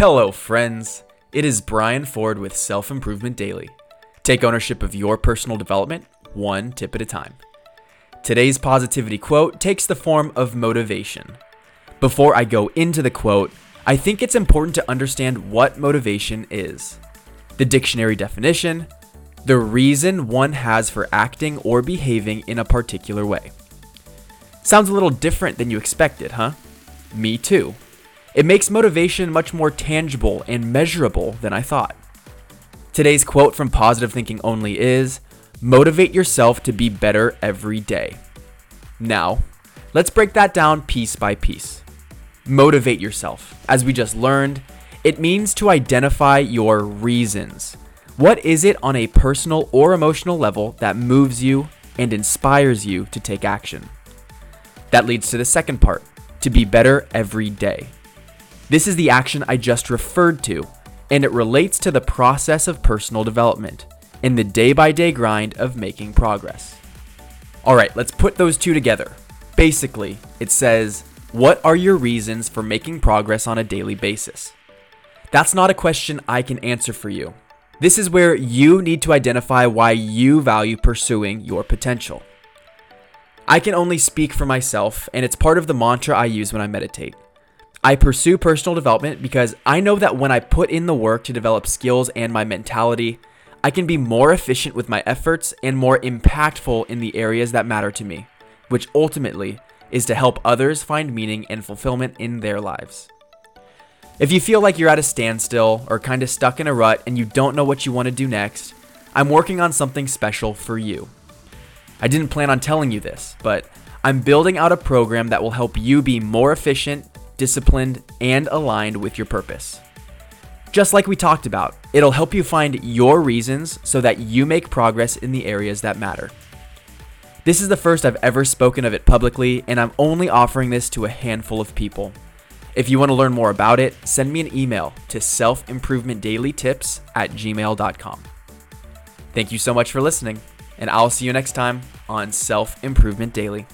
Hello, friends. It is Brian Ford with Self Improvement Daily. Take ownership of your personal development, one tip at a time. Today's positivity quote takes the form of motivation. Before I go into the quote, I think it's important to understand what motivation is. The dictionary definition, the reason one has for acting or behaving in a particular way. Sounds a little different than you expected, huh? Me too. It makes motivation much more tangible and measurable than I thought. Today's quote from Positive Thinking Only is Motivate yourself to be better every day. Now, let's break that down piece by piece. Motivate yourself. As we just learned, it means to identify your reasons. What is it on a personal or emotional level that moves you and inspires you to take action? That leads to the second part to be better every day. This is the action I just referred to, and it relates to the process of personal development and the day by day grind of making progress. All right, let's put those two together. Basically, it says, What are your reasons for making progress on a daily basis? That's not a question I can answer for you. This is where you need to identify why you value pursuing your potential. I can only speak for myself, and it's part of the mantra I use when I meditate. I pursue personal development because I know that when I put in the work to develop skills and my mentality, I can be more efficient with my efforts and more impactful in the areas that matter to me, which ultimately is to help others find meaning and fulfillment in their lives. If you feel like you're at a standstill or kind of stuck in a rut and you don't know what you want to do next, I'm working on something special for you. I didn't plan on telling you this, but I'm building out a program that will help you be more efficient disciplined, and aligned with your purpose. Just like we talked about, it'll help you find your reasons so that you make progress in the areas that matter. This is the first I've ever spoken of it publicly, and I'm only offering this to a handful of people. If you want to learn more about it, send me an email to selfimprovementdailytips at gmail.com. Thank you so much for listening, and I'll see you next time on Self Improvement Daily.